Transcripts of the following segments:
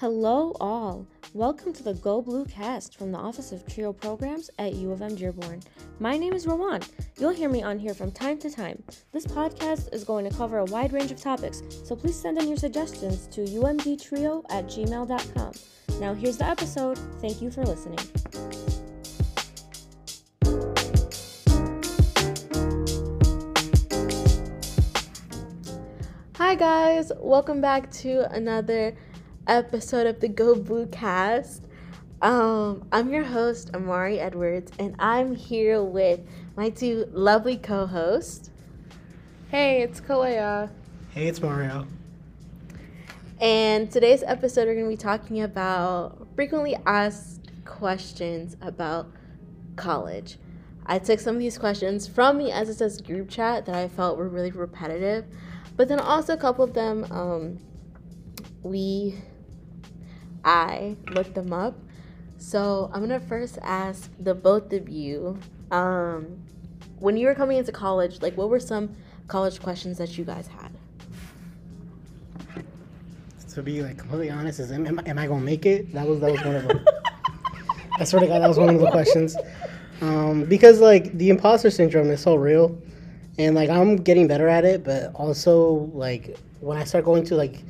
Hello, all. Welcome to the Go Blue cast from the Office of Trio Programs at U of M Dearborn. My name is Rowan. You'll hear me on here from time to time. This podcast is going to cover a wide range of topics, so please send in your suggestions to umdtrio at gmail.com. Now, here's the episode. Thank you for listening. Hi, guys. Welcome back to another episode of the Go Blue cast. Um, I'm your host, Amari Edwards, and I'm here with my two lovely co hosts. Hey, it's Kalaia. Hey, it's Mario. And today's episode, we're going to be talking about frequently asked questions about college. I took some of these questions from the SSS group chat that I felt were really repetitive, but then also a couple of them um, we, I looked them up. So I'm gonna first ask the both of you, um, when you were coming into college, like what were some college questions that you guys had? To be like completely honest, is am, am I gonna make it? That was that was one of them. I swear to God, that was one of the questions. Um, because like the imposter syndrome is so real, and like I'm getting better at it, but also like when I start going to like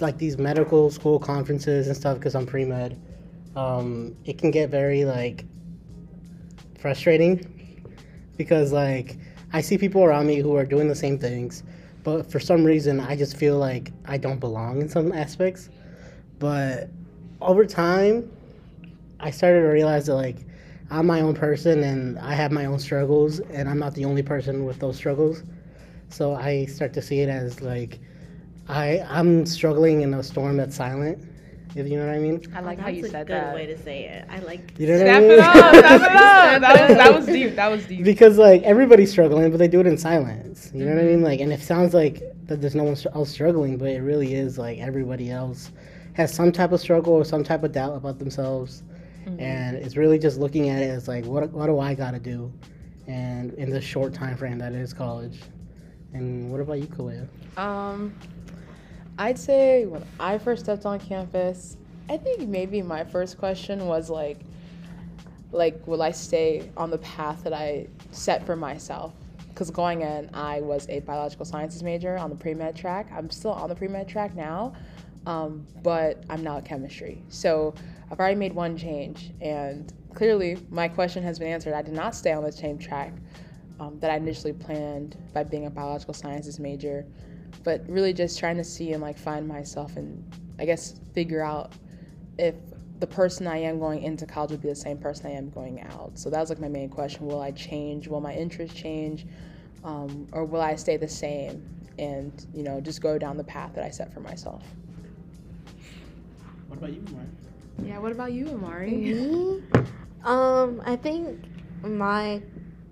like these medical school conferences and stuff, because I'm pre med, um, it can get very like frustrating because like I see people around me who are doing the same things, but for some reason I just feel like I don't belong in some aspects. But over time, I started to realize that like I'm my own person and I have my own struggles and I'm not the only person with those struggles. So I start to see it as like I I'm struggling in a storm that's silent. If you know what I mean. I like how you said good that. way to say it. I like. You know what Snap I mean? it up, snap it up. That was, that was deep. That was deep. because like everybody's struggling, but they do it in silence. You know what I Mm-hmm. mean? Like, and it sounds like that there's no one else struggling, but it really is like everybody else has some type of struggle or some type of doubt about themselves, Mm-hmm. and it's really just looking at it as like, what what do I got to do, and in the short time frame that is college. And what about you, Kalaia? Um, I'd say when I first stepped on campus, I think maybe my first question was like, like, will I stay on the path that I set for myself? Because going in, I was a biological sciences major on the pre med track. I'm still on the pre med track now, um, but I'm now chemistry. So I've already made one change, and clearly my question has been answered. I did not stay on the same track um, that I initially planned by being a biological sciences major, but really just trying to see and like find myself and I guess figure out if the person I am going into college would be the same person I am going out. So that was like my main question: Will I change? Will my interests change, um, or will I stay the same and you know just go down the path that I set for myself? What about you, Mark? Yeah. What about you, Amari? Me? Um, I think my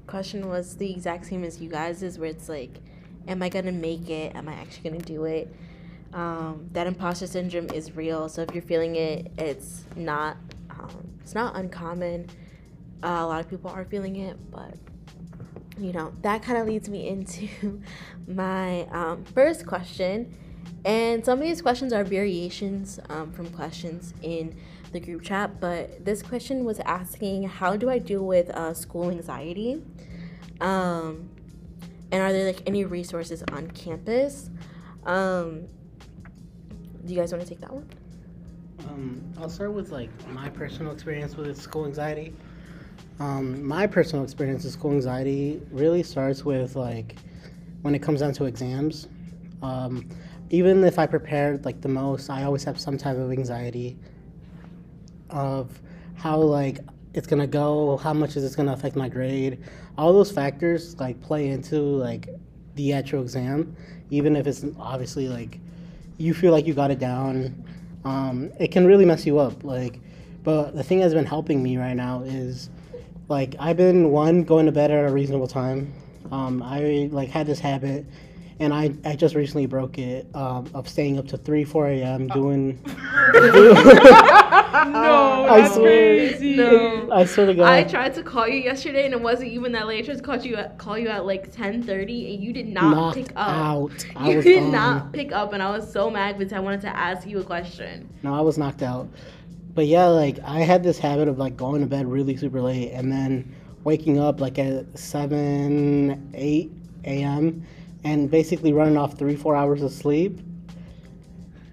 question was the exact same as you guys's, where it's like, am I gonna make it? Am I actually gonna do it? Um, that imposter syndrome is real. So if you're feeling it, it's not um, it's not uncommon. Uh, a lot of people are feeling it, but you know that kind of leads me into my um, first question. And some of these questions are variations um, from questions in the group chat, but this question was asking how do I deal with uh, school anxiety? Um, and are there like any resources on campus? Um, do you guys want to take that one? Um, I'll start with like my personal experience with school anxiety. Um, my personal experience with school anxiety really starts with like when it comes down to exams. Um, even if I prepared like the most, I always have some type of anxiety of how like it's gonna go, how much is this gonna affect my grade. All those factors like play into like the actual exam, even if it's obviously like you feel like you got it down. Um, it can really mess you up. Like, but the thing that's been helping me right now is like I've been one going to bed at a reasonable time. Um, I like had this habit, and I, I just recently broke it um, of staying up to three four a.m. doing no. No, I that's swear. crazy. No. I swear to God. I tried to call you yesterday and it wasn't even that late. I tried to call you at, call you at like ten thirty and you did not knocked pick up. out. I You was did gone. not pick up, and I was so mad because I wanted to ask you a question. No, I was knocked out. But yeah, like I had this habit of like going to bed really super late and then waking up like at seven, eight a.m. and basically running off three, four hours of sleep.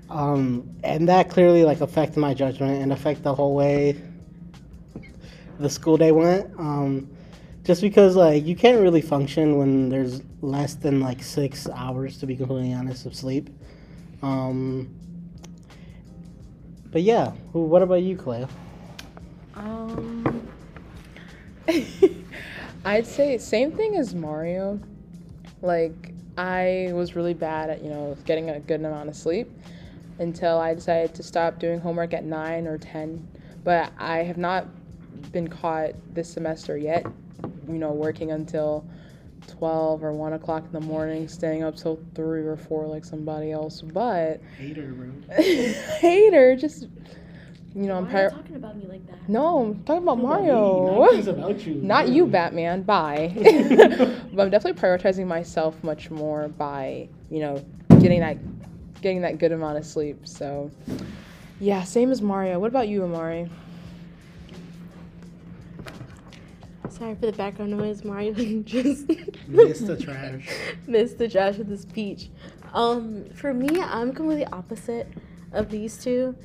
Um, and that clearly like affected my judgment and affect the whole way the school day went. Um, just because like you can't really function when there's less than like six hours, to be completely honest, of sleep. Um, but yeah, what about you, Cleo? Um, I'd say same thing as Mario. Like I was really bad at you know getting a good amount of sleep until I decided to stop doing homework at nine or ten. But I have not been caught this semester yet. You know, working until twelve or one o'clock in the morning, staying up till three or four like somebody else. But Hater, bro. hater, just you know, I'm Why are you talking about me like that? no, I'm talking about Mario. about you. Not you, Batman. Bye. but I'm definitely prioritizing myself much more by, you know, getting that getting that good amount of sleep. So yeah, same as Mario. What about you, Amari? Sorry for the background noise. Mario just Missed the trash. missed the trash with his peach. Um, for me, I'm completely opposite of these two.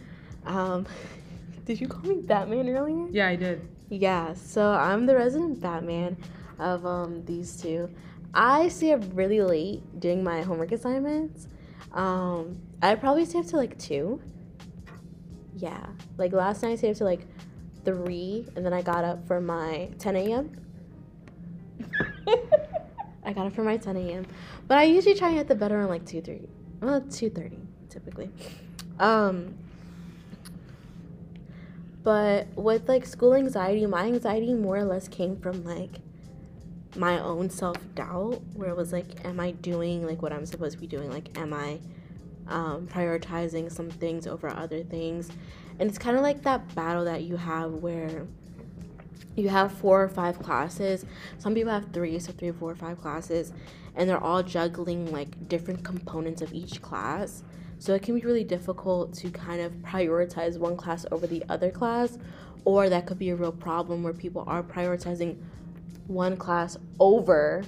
Um, did you call me Batman earlier? Yeah, I did. Yeah, so I'm the resident Batman of um, these two. I stay up really late doing my homework assignments. Um, I probably stay up to like two. Yeah, like last night I stayed up to like three, and then I got up for my 10 a.m. I got up for my 10 a.m. But I usually try and get the bed around like 2, 3. Well, 2.30 typically. Um, but with like school anxiety, my anxiety more or less came from like my own self doubt, where it was like, am I doing like what I'm supposed to be doing? Like, am I um, prioritizing some things over other things? And it's kind of like that battle that you have where you have four or five classes. Some people have three, so three, four, or five classes, and they're all juggling like different components of each class. So it can be really difficult to kind of prioritize one class over the other class, or that could be a real problem where people are prioritizing one class over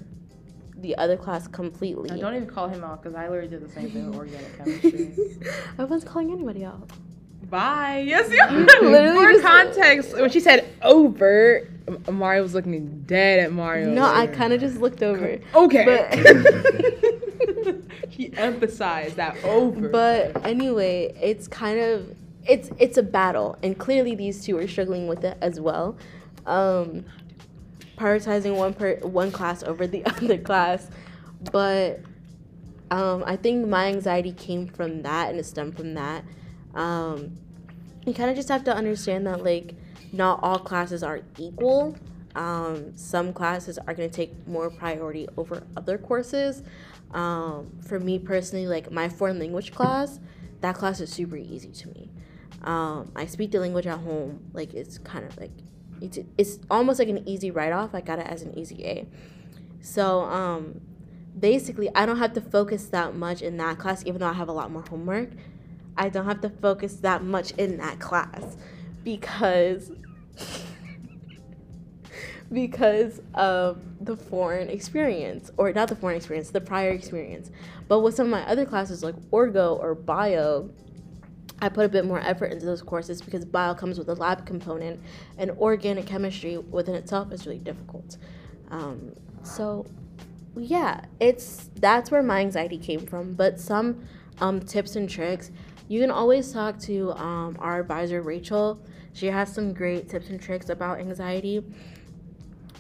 the other class completely. don't even call him out because I literally did the same thing with organic chemistry. I wasn't calling anybody out. Bye. Yes, You literally For context, when she said over, Mario was looking dead at Mario. No, I kind of just looked over. Okay. he emphasized that over. But anyway, it's kind of it's it's a battle, and clearly these two are struggling with it as well. Um, prioritizing one per one class over the other class, but um, I think my anxiety came from that, and it stemmed from that. Um, you kind of just have to understand that like not all classes are equal. Um, some classes are going to take more priority over other courses. Um, for me personally, like my foreign language class, that class is super easy to me. Um, I speak the language at home. Like it's kind of like it's it's almost like an easy write off. I got it as an easy A. So um, basically, I don't have to focus that much in that class, even though I have a lot more homework. I don't have to focus that much in that class because because of the foreign experience or not the foreign experience the prior experience. But with some of my other classes like orgo or bio i put a bit more effort into those courses because bio comes with a lab component and organic chemistry within itself is really difficult. Um, so yeah it's that's where my anxiety came from. But some um, tips and tricks you can always talk to um, our advisor rachel. She has some great tips and tricks about anxiety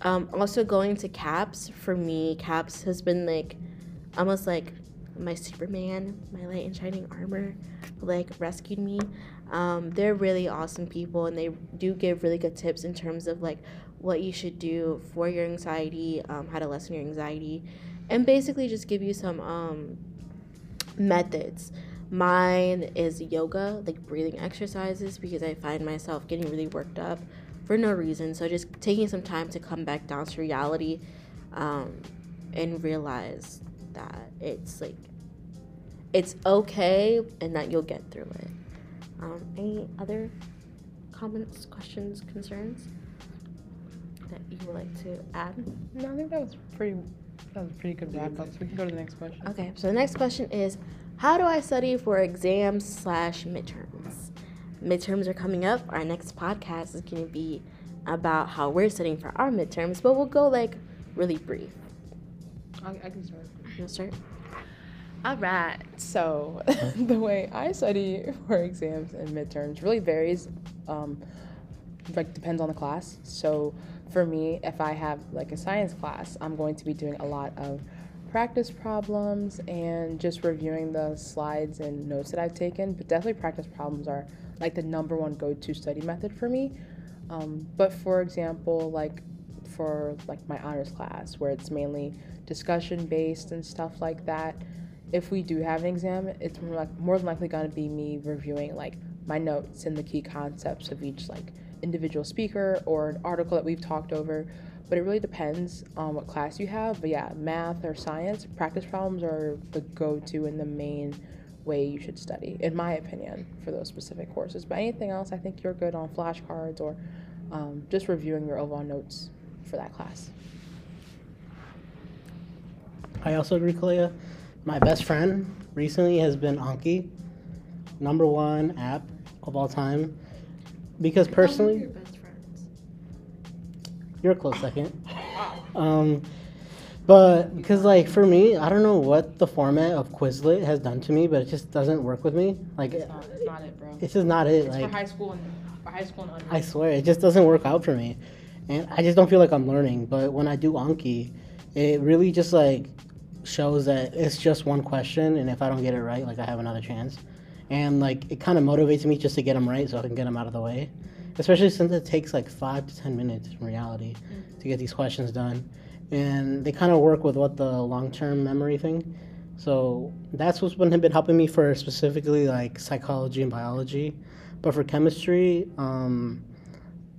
um, also going to caps for me caps has been like almost like my superman my light and shining armor like rescued me. Um, they're really awesome people and they do give really good tips in terms of like what you should do for your anxiety um, how to lessen your anxiety and basically just give you some um, methods. Mine is yoga, like breathing exercises, because I find myself getting really worked up for no reason. So just taking some time to come back down to reality um, and realize that it's like it's okay and that you'll get through it. Um, any other comments, questions, concerns that you would like to add? No, I think that was pretty. That was pretty good wrap up. So we can go to the next question. Okay, so the next question is How do I study for exams slash midterms? Midterms are coming up. Our next podcast is going to be about how we're studying for our midterms, but we'll go like really brief. I, I can start. You'll start? All right. So the way I study for exams and midterms really varies. Um, like depends on the class. So for me, if I have like a science class, I'm going to be doing a lot of practice problems and just reviewing the slides and notes that I've taken. But definitely practice problems are like the number one go-to study method for me. Um, but for example, like for like my honors class where it's mainly discussion based and stuff like that if we do have an exam, it's more, like, more than likely going to be me reviewing like my notes and the key concepts of each like individual speaker or an article that we've talked over. But it really depends on what class you have. But yeah, math or science, practice problems are the go-to and the main way you should study, in my opinion, for those specific courses. But anything else, I think you're good on flashcards or um, just reviewing your overall notes for that class. I also agree, Kalaia. My best friend recently has been Anki, number one app of all time. Because personally, your best friends. you're a close second. Um, but because like for me, I don't know what the format of Quizlet has done to me, but it just doesn't work with me. Like It's not, it's not it, bro. it's just not it. It's like for high school and for high school and under. I swear, it just doesn't work out for me. And I just don't feel like I'm learning. But when I do Anki, it really just like shows that it's just one question, and if I don't get it right, like I have another chance. And like it kind of motivates me just to get them right so I can get them out of the way. Especially since it takes like five to ten minutes in reality mm. to get these questions done. And they kind of work with what the long term memory thing. So that's what's been, been helping me for specifically like psychology and biology. But for chemistry, um,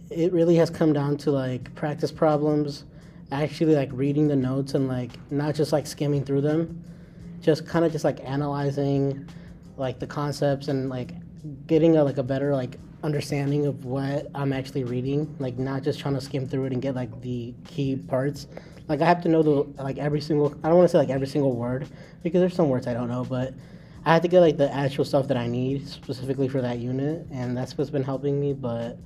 it really has come down to like practice problems, actually like reading the notes and like not just like skimming through them, just kind of just like analyzing like the concepts and like getting a, like a better like understanding of what I'm actually reading, like not just trying to skim through it and get like the key parts. Like I have to know the like every single I don't want to say like every single word because there's some words I don't know, but I have to get like the actual stuff that I need specifically for that unit, and that's what's been helping me. But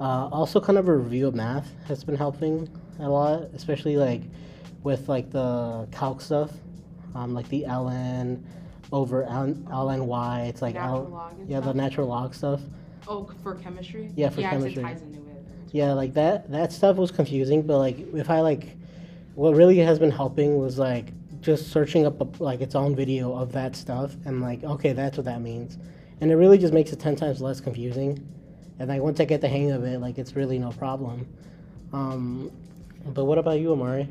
uh, also, kind of a review of math has been helping a lot, especially like with like the calc stuff, um, like the ln over ln y. It's like Natural L- yeah, the natural log stuff. Oh, for chemistry? Yeah, for yeah, chemistry. it ties into it. Yeah, like that that stuff was confusing, but like if I like what really has been helping was like just searching up a, like its own video of that stuff and like okay, that's what that means. And it really just makes it 10 times less confusing. And like once I get the hang of it, like it's really no problem. Um but what about you, Amari?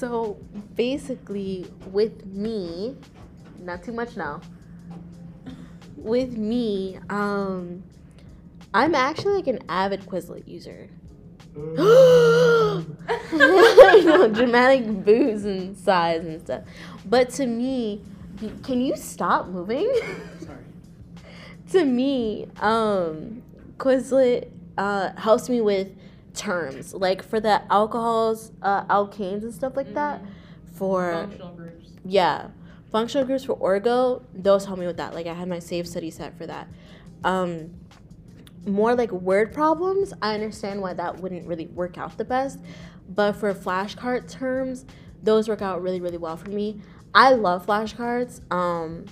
So basically, with me, not too much now. With me, um, I'm actually like an avid Quizlet user. you know, dramatic boos and sighs and stuff. But to me, can you stop moving? Sorry. to me, um, Quizlet uh, helps me with terms, like for the alcohols, uh, alkanes and stuff like that. For Functional groups. yeah, functional groups for orgo, those help me with that. Like I had my save study set for that. Um, more like word problems, I understand why that wouldn't really work out the best. But for flashcard terms, those work out really, really well for me. I love flashcards. Um,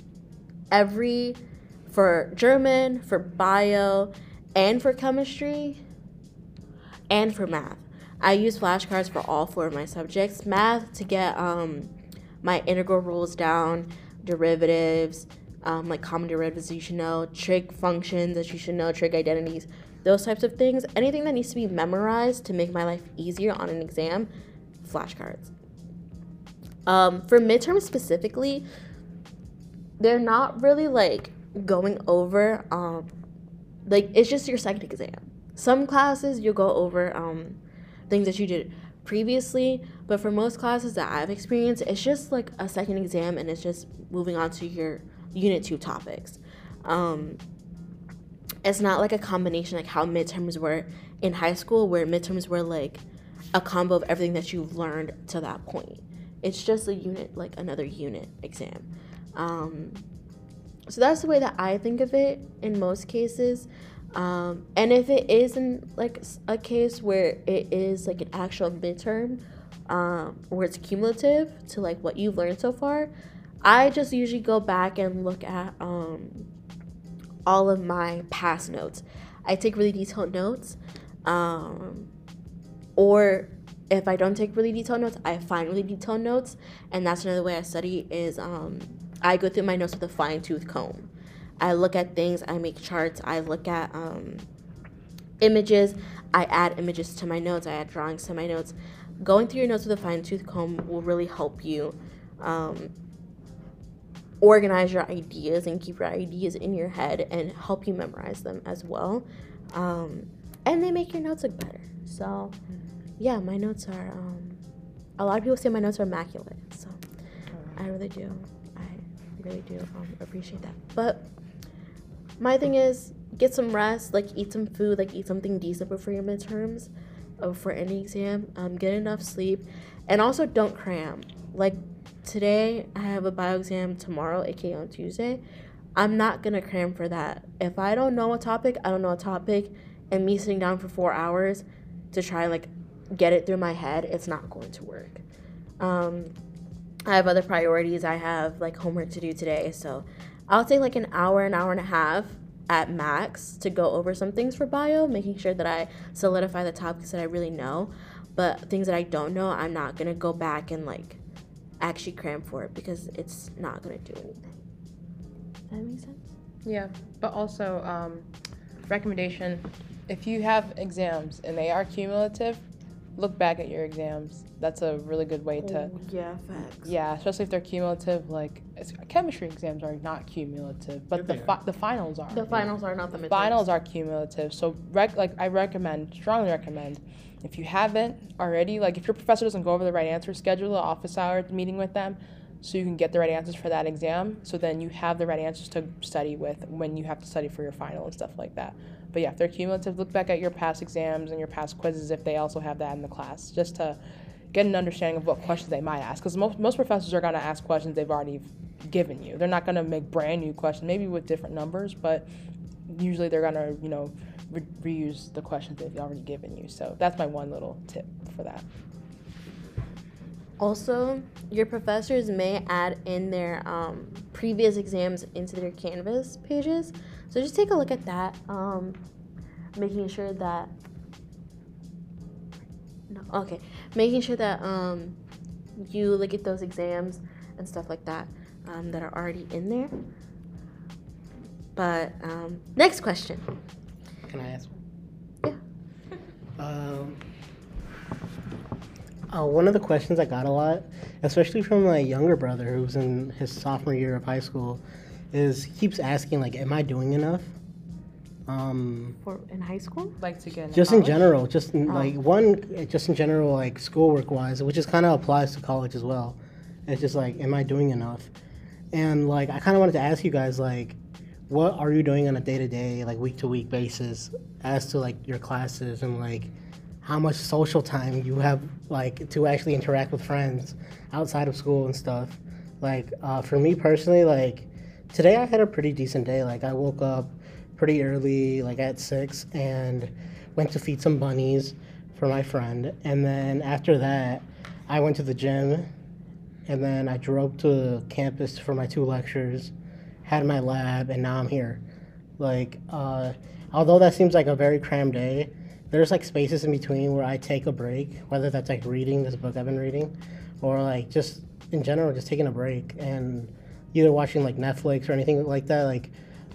every for German, for bio, and for chemistry, and for math. I use flashcards for all four of my subjects. Math to get um, my integral rules down, derivatives, um, like common derivatives you should know, trig functions that you should know, trig identities, those types of things. Anything that needs to be memorized to make my life easier on an exam, flashcards. Um, for midterms specifically, they're not really like going over um, like it's just your second exam. Some classes you'll go over um, things that you did previously, but for most classes that I've experienced, it's just like a second exam and it's just moving on to your unit two topics. Um, it's not like a combination like how midterms were in high school, where midterms were like a combo of everything that you've learned to that point. It's just a unit, like another unit exam. Um, so that's the way that I think of it in most cases. Um, and if it isn't like a case where it is like an actual midterm, um, where it's cumulative to like what you've learned so far, I just usually go back and look at um, all of my past notes. I take really detailed notes, um, or if I don't take really detailed notes, I find really detailed notes, and that's another way I study is um, I go through my notes with a fine tooth comb. I look at things, I make charts, I look at um, images, I add images to my notes, I add drawings to my notes. Going through your notes with a fine tooth comb will really help you um, organize your ideas and keep your ideas in your head and help you memorize them as well. Um, and they make your notes look better. So, yeah, my notes are. Um, a lot of people say my notes are immaculate, so I really do I really do um, appreciate that. But my thing is, get some rest, like eat some food, like eat something decent before your midterms, or for any exam. Um, get enough sleep, and also don't cram. Like today, I have a bio exam tomorrow, aka on Tuesday. I'm not gonna cram for that. If I don't know a topic, I don't know a topic, and me sitting down for four hours to try like get it through my head, it's not going to work. Um, I have other priorities. I have like homework to do today. So I'll take like an hour, an hour and a half at max to go over some things for bio, making sure that I solidify the topics that I really know. But things that I don't know, I'm not to go back and like actually cram for it because it's not going to do anything. Does that make sense? Yeah, but also, um, recommendation if you have exams and they are cumulative, look back at your exams. That's a really good way to. Ooh, yeah, facts. Yeah, especially if they're cumulative. Like chemistry exams are not cumulative, but the fi- the finals are. The finals are not the midterms. Finals are cumulative. So rec- like I recommend, strongly recommend, if you haven't already, like if your professor doesn't go over the right answer, schedule an office hour meeting with them, so you can get the right answers for that exam. So then you have the right answers to study with when you have to study for your final and stuff like that. But yeah, if they're cumulative, look back at your past exams and your past quizzes if they also have that in the class, just to get an understanding of what questions they might ask. Because most, most professors are going to ask questions they've already given you. They're not going to make brand new questions, maybe with different numbers, but usually they're going to, you know, re- reuse the questions they've already given you. So that's my one little tip for that. Also, your professors may add in their um, previous exams into their Canvas pages. So just take a look at that, um, making sure that no, okay, making sure that um, you look at those exams and stuff like that um, that are already in there. But um, next question. Can I ask one? Yeah. Um, uh, one of the questions I got a lot, especially from my younger brother who's in his sophomore year of high school, is he keeps asking like, "Am I doing enough?" Um, For in high school, like to get just in general, just in, oh. like one, just in general, like schoolwork wise, which is kind of applies to college as well. It's just like, am I doing enough? And like, I kind of wanted to ask you guys like, what are you doing on a day to day, like week to week basis, as to like your classes and like how much social time you have like to actually interact with friends outside of school and stuff. Like uh, for me personally, like today I had a pretty decent day. Like I woke up pretty early, like at six, and went to feed some bunnies for my friend. And then after that, I went to the gym, and then I drove to campus for my two lectures, had my lab, and now I'm here. Like, uh, although that seems like a very crammed day, there's like spaces in between where I take a break, whether that's like reading this book I've been reading, or like just in general, just taking a break and either watching like Netflix or anything like that. Like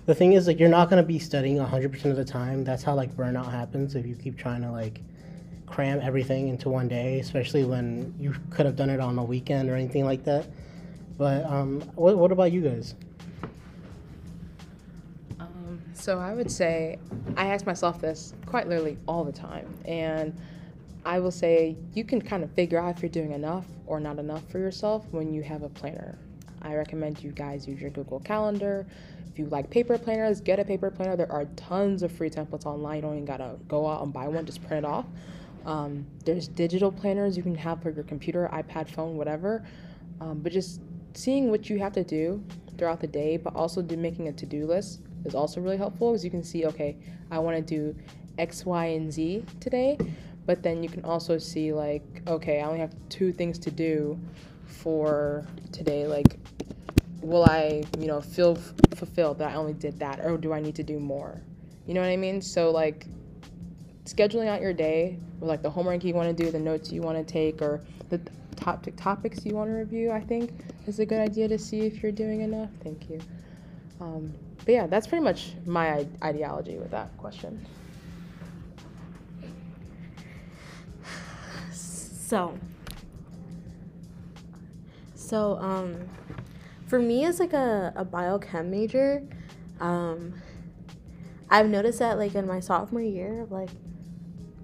the thing is, like you're not gonna be studying 100% of the time. That's how like burnout happens if you keep trying to like cram everything into one day, especially when you could have done it on a weekend or anything like that. But um, what, what about you guys? So I would say I ask myself this quite literally all the time, and I will say you can kind of figure out if you're doing enough or not enough for yourself when you have a planner. I recommend you guys use your Google Calendar. If you like paper planners, get a paper planner. There are tons of free templates online. You don't even gotta go out and buy one, just print it off. Um, there's digital planners you can have for your computer, iPad, phone, whatever. Um, but just seeing what you have to do throughout the day, but also do, making a to do list is also really helpful because you can see, okay, I wanna do X, Y, and Z today. But then you can also see, like, okay, I only have two things to do for today. Like, will I, you know, feel f- fulfilled that I only did that, or do I need to do more? You know what I mean? So like, scheduling out your day, or like the homework you want to do, the notes you want to take, or the topic topics you want to review, I think is a good idea to see if you're doing enough. Thank you. Um, but yeah, that's pretty much my ideology with that question. So, so um, for me as like a, a biochem major, um, I've noticed that like in my sophomore year like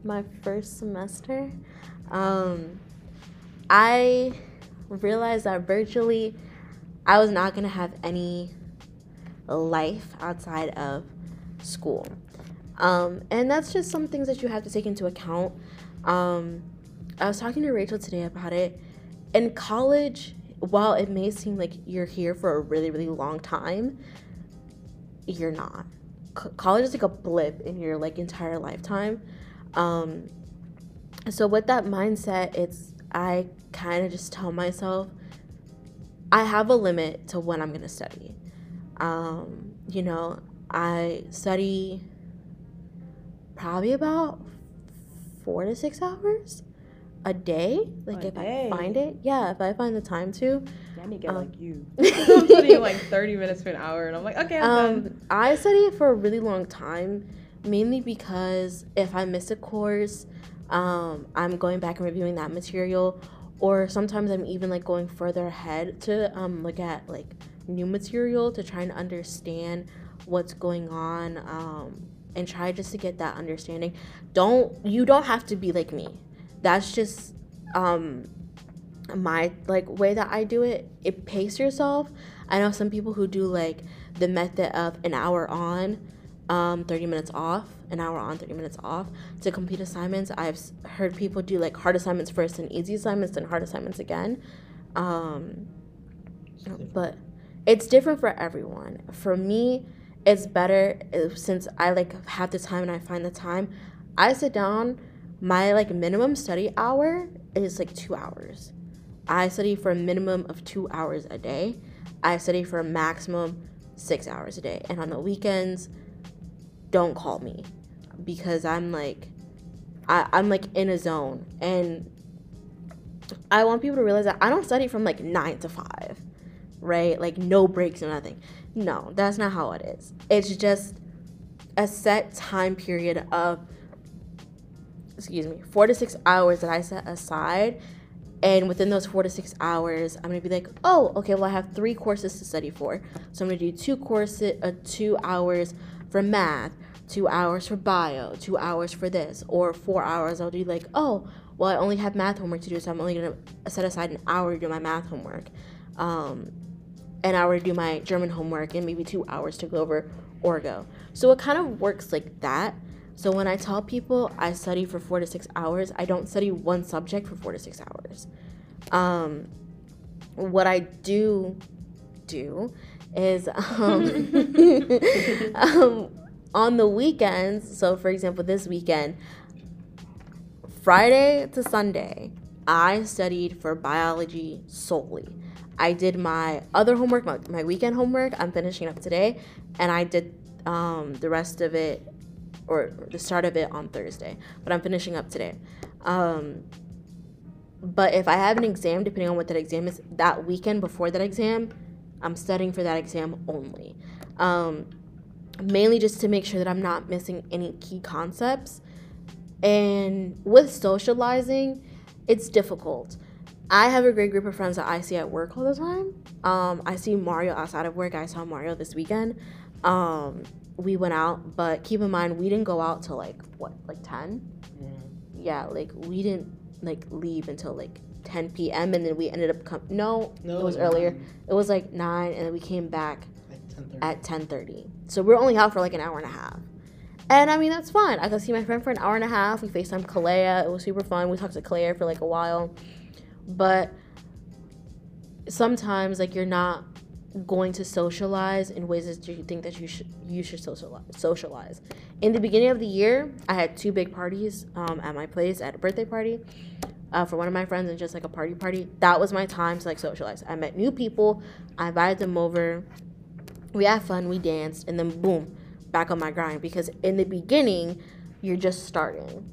my first semester, um, I realized that virtually I was not gonna have any life outside of school. Um, and that's just some things that you have to take into account. Um, I was talking to Rachel today about it. In college, while it may seem like you're here for a really, really long time, you're not. College is like a blip in your like entire lifetime. Um, so with that mindset, it's I kind of just tell myself I have a limit to when I'm gonna study. Um, you know, I study probably about four to six hours a day. Like A if day? I find it, yeah, if I find the time to. I need to get Um, like you. I'm studying like 30 minutes to an hour, and I'm like, okay, I'm done. Um, I study for a really long time, mainly because if I miss a course, um, I'm going back and reviewing that material, or sometimes I'm even like going further ahead to um, look at like new material to try and understand what's going on um, and try just to get that understanding. Don't you don't have to be like me. That's just um, my like way that I do it, it pace yourself. I know some people who do like the method of an hour on, um, 30 minutes off, an hour on, 30 minutes off to complete assignments. I've heard people do like hard assignments first and easy assignments and hard assignments again. Um, but it's different for everyone. For me, it's better uh, since I like have the time and I find the time. I sit down. My like minimum study hour is like two hours. I study for a minimum of two hours a day. I study for a maximum six hours a day. And on the weekends, don't call me because I'm like, I, I'm like in a zone. And I want people to realize that I don't study from like nine to five, right? Like no breaks or nothing. No, that's not how it is. It's just a set time period of, excuse me, four to six hours that I set aside and within those four to six hours, I'm gonna be like, oh, okay, well, I have three courses to study for. So I'm gonna do two courses, uh, two hours for math, two hours for bio, two hours for this, or four hours. I'll do like, oh, well, I only have math homework to do, so I'm only gonna set aside an hour to do my math homework, um, an hour to do my German homework, and maybe two hours to go over Orgo. So it kind of works like that. So when I tell people I study for four to six hours, I don't study one subject for four to six hours. Um, what I do do is um, um, on the weekends. So for example, this weekend, Friday to Sunday, I studied for biology solely. I did my other homework, my, my weekend homework. I'm finishing up today, and I did um, the rest of it or the start of it on Thursday, but I'm finishing up today. Um, but if I have an exam, depending on what that exam is, that weekend before that exam, I'm studying for that exam only. Um, mainly just to make sure that I'm not missing any key concepts. And with socializing, it's difficult. I have a great group of friends that I see at work all the time. Um, I see Mario outside of work. I saw Mario this weekend. Um, we went out, but keep in mind we didn't go out till like what, like ten? Yeah, like we didn't like leave until like 10 p.m. and then we ended up com- no, No, it was earlier. It was like nine, and then we came back Like 10:30. at 10:30. So we're only out for like an hour and a half. And I mean that's fun. I got to see my friend for an hour and a half. We FaceTime Kalaia. It was super fun. We talked to Claire for like a while. But sometimes like you're not going to socialize in ways that you think that you should you should socialize socialize. In the beginning of the year, I had two big parties um, at my place at a birthday party uh, for one of my friends and just like a party party. That was my time to like socialize. I met new people. I invited them over. We had fun. We danced, and then boom, back on my grind. Because in the beginning, you're just starting,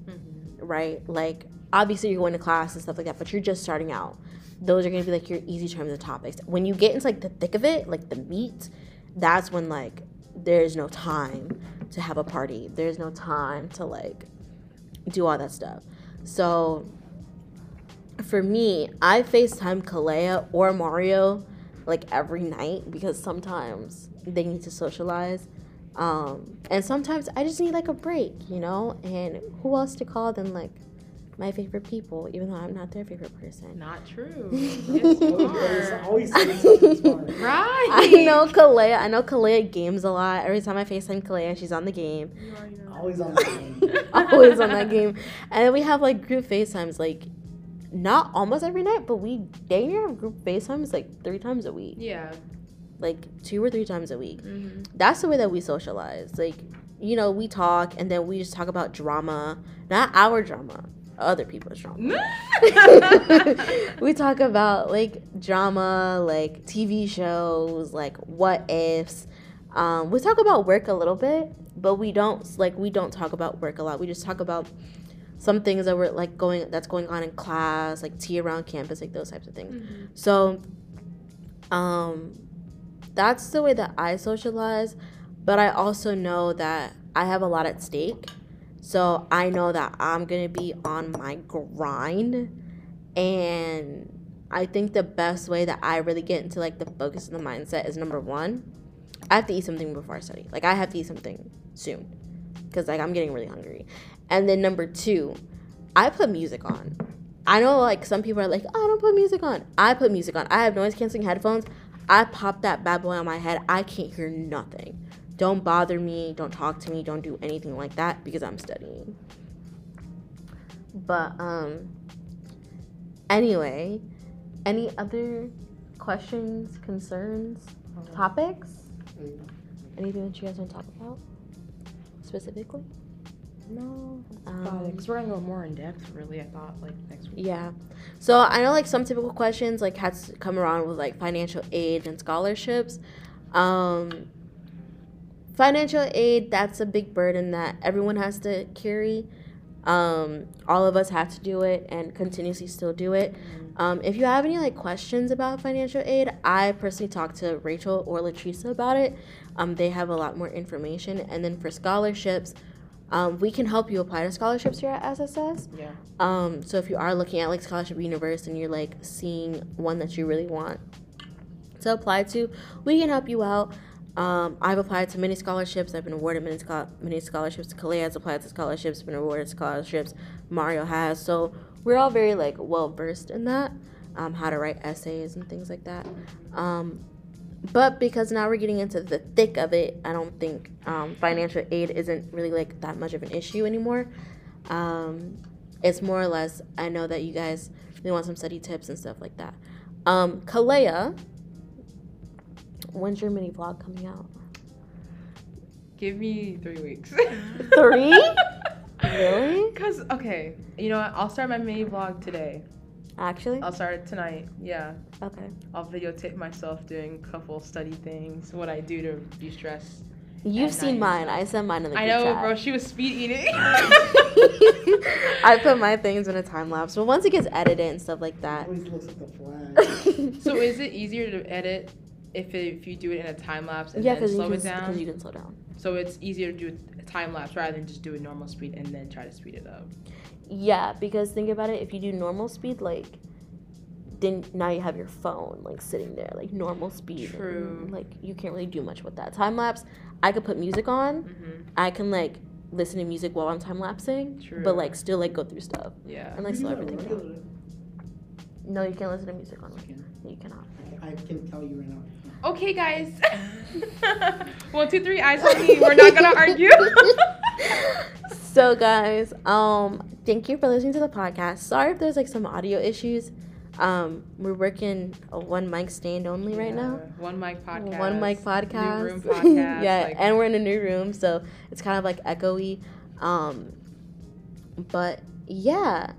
right? Like obviously you're going to class and stuff like that, but you're just starting out. Those are gonna be like your easy terms of topics. When you get into like the thick of it, like the meat, that's when like there's no time to have a party. There's no time to like do all that stuff. So for me, I FaceTime Kalaia or Mario like every night because sometimes they need to socialize. Um, and sometimes I just need like a break, you know? And who else to call than like my favorite people, even though I'm not their favorite person. Not true. yes, you are. always smart. Right. I know Kalaia. I know Kalaia games a lot. Every time I FaceTime Kalaia, she's on the game. You already. Always on the game. Always on that game. And then we have like group FaceTimes, like not almost every night, but we dang near have group FaceTimes like three times a week. Yeah. Like two or three times a week. hmm That's the way that we socialize. Like, you know, we talk and then we just talk about drama. Not our drama, other people's drama. we talk about like drama, like TV shows, like what ifs. Um, we talk about work a little bit, but we don't like we don't talk about work a lot. We just talk about some things that were like going that's going on in class, like tea around campus, like those types of things. So, um, that's the way that I socialize. But I also know that I have a lot at stake. So I know that I'm gonna be on my grind. And I think the best way that I really get into like the focus and the mindset is number one, I have to eat something before I study. Like I have to eat something soon. Cause like I'm getting really hungry. And then number two, I put music on. I know like some people are like, oh, I don't put music on. I put music on. I have noise canceling headphones. I pop that bad boy on my head. I can't hear nothing. Don't bother me. Don't talk to me. Don't do anything like that because I'm studying. But um anyway, any other questions, concerns, topics? Anything that you guys want to talk about specifically? No. Um, Because we're gonna go more in depth. Really, I thought like next week. Yeah. So I know like some typical questions like had to come around with like financial aid and scholarships. Um, financial aid that's a big burden that everyone has to carry. Um, all of us have to do it and continuously still do it. Um, if you have any like questions about financial aid, I personally talked to Rachel or Latrice about it. Um, they have a lot more information. And then for scholarships, um, we can help you apply to scholarships here at SSS. Yeah. Um, so if you are looking at like scholarship universe and you're like seeing one that you really want to apply to, we can help you out. Um, I've applied to many scholarships. I've been awarded many, scho- many scholarships. Kalaia has applied to scholarships, been awarded scholarships. Mario has. So we're all very like well versed in that, um, how to write essays and things like that. Um, but because now we're getting into the thick of it, I don't think um, financial aid isn't really like that much of an issue anymore. Um, it's more or less I know that you guys really want some study tips and stuff like that. Um, Kalaia, when's your mini vlog coming out? Give me three weeks. Three? Really? Cause okay, you know what? I'll start my mini vlog today. Actually, I'll start it tonight. Yeah. okay. I'll videotape myself doing a couple study things, what I do to de-stress. You've seen night. mine. I sent mine in the I know, chat. bro. She was speed eating. I put my things in a time lapse, but once it gets edited and stuff like that. Always looks at the flag. so is it easier to edit if it, if you do it in a time lapse and yeah, then slow can- it down? 'cause you can slow down. So it's easier to do a time lapse rather than just do it normal speed and then try to speed it up. Yeah, because think about it. If you do normal speed, like, then now you have your phone like sitting there, like normal speed. and, True. like you can't really do much with that. Time lapse, I could put music on. Mm-hmm. I can like listen to music while I'm time lapsing, True. but like still like go through stuff Yeah. and like slow everything down. No, you can't listen to music on. I can. You cannot. I can tell you right now. Okay, guys. One, two, three. Eyes on me. We're not gonna argue. so guys, um, thank you for listening to the podcast. Sorry if there's like some audio issues. Um, we're working a one mic stand only right now. One mic podcast. One mic podcast. New room podcast. yeah, like- and we're in a new room, so it's kind of like echoey. Um, but yeah,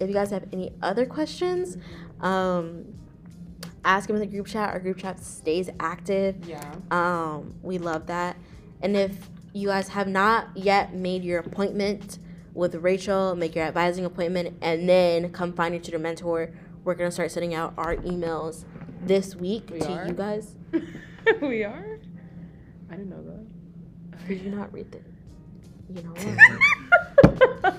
if you guys have any other questions, um, ask them in the group chat. Our group chat stays active. yeah. Um, we love that. And if you guys have not yet made your appointment with Rachel, make your advising appointment, and then come find your tutor mentor, we're gonna start sending out our emails this week We to are? you guys. we are. I didn't know that. I did you not read it? You know?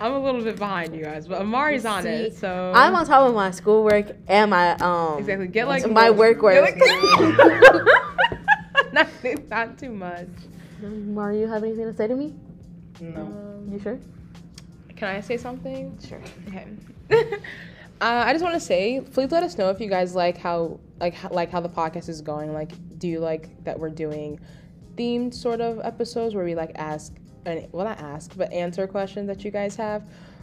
I'm a little bit behind you guys, but Amari's on it, so I'm on top of my schoolwork and my um exactly. Get like my work work. Like- not, not too much. Amari, you have anything to say to me? No. Um, You sure? can I say something? Sure. Okay. uh, I just want to say, please let us know if you guys like how like how, like how the podcast is going. Like, do you like that we're doing themed sort of episodes where we like ask and well not ask but answer questions that you guys have,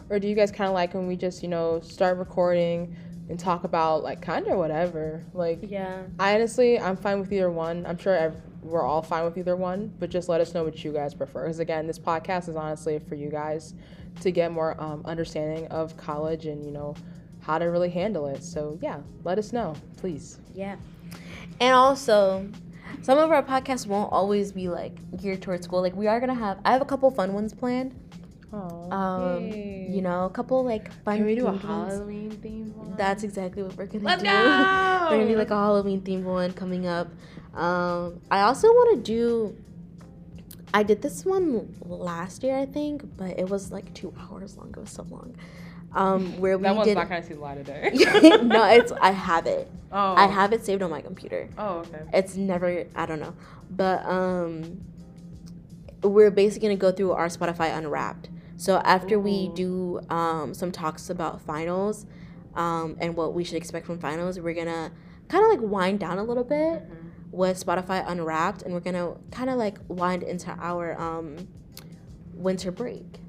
or do you guys kind of like when we just you know start recording and talk about like kind of whatever like Yeah. I honestly, I'm fine with either one. I'm sure we're all fine with either one, but just let us know what you guys prefer. Because again, this podcast is honestly for you guys to get more um, understanding of college and you know how to really handle it. So yeah, let us know, please. Yeah. And also, some of our podcasts won't always be like geared towards school. Like we are gonna have I have a couple fun ones planned. Oh, Um you know, a couple like fun can we do a ones. Halloween themed one? That's exactly what we're gonna Let's do. go! we're gonna do like a Halloween themed one coming up. Um, I also want to do. I did this one last year, I think, but it was like two hours long. It was so long. Um, where we that one's did. not gonna see the light of day. no, it's I have it. Oh. I have it saved on my computer. Oh, okay. It's never. I don't know, but um, we're basically gonna go through our Spotify Unwrapped. So after we do um, some talks about finals, um, and what we should expect from finals, we're gonna kind of like wind down a little bit Mhm. with Spotify Unwrapped, and we're gonna kind of like wind into our um, winter break.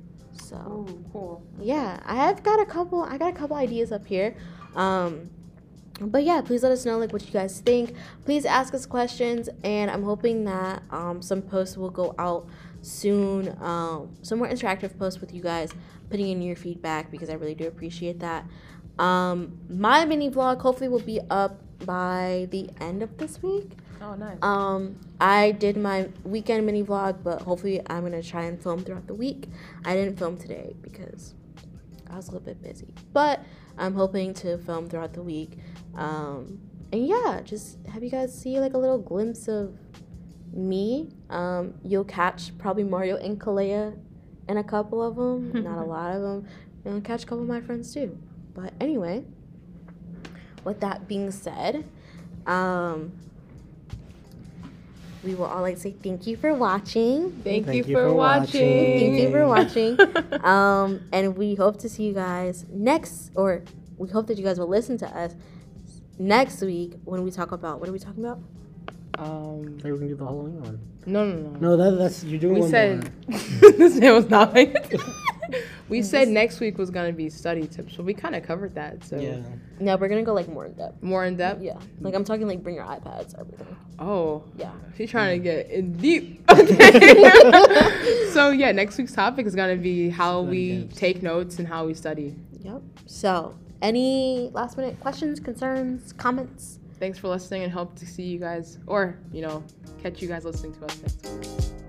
So Ooh, cool. yeah, I have got a couple. I got a couple ideas up here. Um, but yeah, please let us know like what you guys think. Please ask us questions, and I'm hoping that um, some posts will go out soon. Um, some more interactive posts with you guys, putting in your feedback because I really do appreciate that. Um, my mini vlog hopefully will be up by the end of this week. Oh, nice. Um, I did my weekend mini vlog, but hopefully I'm gonna try and film throughout the week. I didn't film today because I was a little bit busy, but I'm hoping to film throughout the week. Um, and yeah, just have you guys see like a little glimpse of me. Um, you'll catch probably Mario and Kalaia and a couple of them, not a lot of them. You'll catch a couple of my friends too. But anyway, with that being said, um, we will all like say thank you for watching. Thank, Thank you, you for, for watching. Thank you for watching. Um, and we hope to see you guys next, or we hope that you guys will listen to us next week when we talk about what are we talking about? Um, Maybe we can do the Halloween one. no, no, no. No, that, that's you're doing We one said more. this man was not. we said next week was gonna be study tips, so we kind of covered that. So Yeah. No, we're gonna go like more in depth. more in depth. Yeah, like I'm talking like bring your iPads, everything. Oh, Yeah. she's trying to get in deep. Okay. so yeah, next week's topic is gonna be how Study we tips. take notes and how we study. Yep. So, any last minute questions, concerns, comments? Thanks for listening and hope to see you guys, or you know, catch you guys listening to us next week.